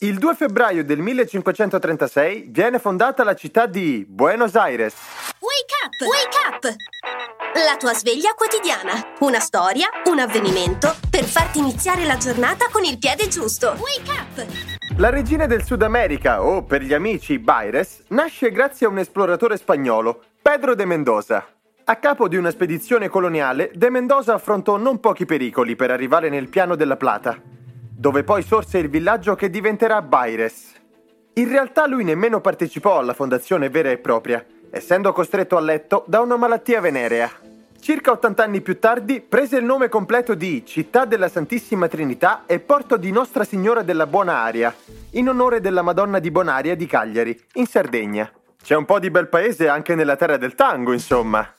Il 2 febbraio del 1536 viene fondata la città di Buenos Aires. Wake up! Wake up! La tua sveglia quotidiana. Una storia, un avvenimento per farti iniziare la giornata con il piede giusto. Wake up! La regina del Sud America, o per gli amici Baires, nasce grazie a un esploratore spagnolo, Pedro de Mendoza. A capo di una spedizione coloniale, de Mendoza affrontò non pochi pericoli per arrivare nel piano della Plata, dove poi sorse il villaggio che diventerà Baires. In realtà lui nemmeno partecipò alla fondazione vera e propria, essendo costretto a letto da una malattia venerea. Circa 80 anni più tardi prese il nome completo di Città della Santissima Trinità e Porto di Nostra Signora della Buona Aria, in onore della Madonna di Bonaria di Cagliari, in Sardegna. C'è un po' di bel paese anche nella terra del tango, insomma.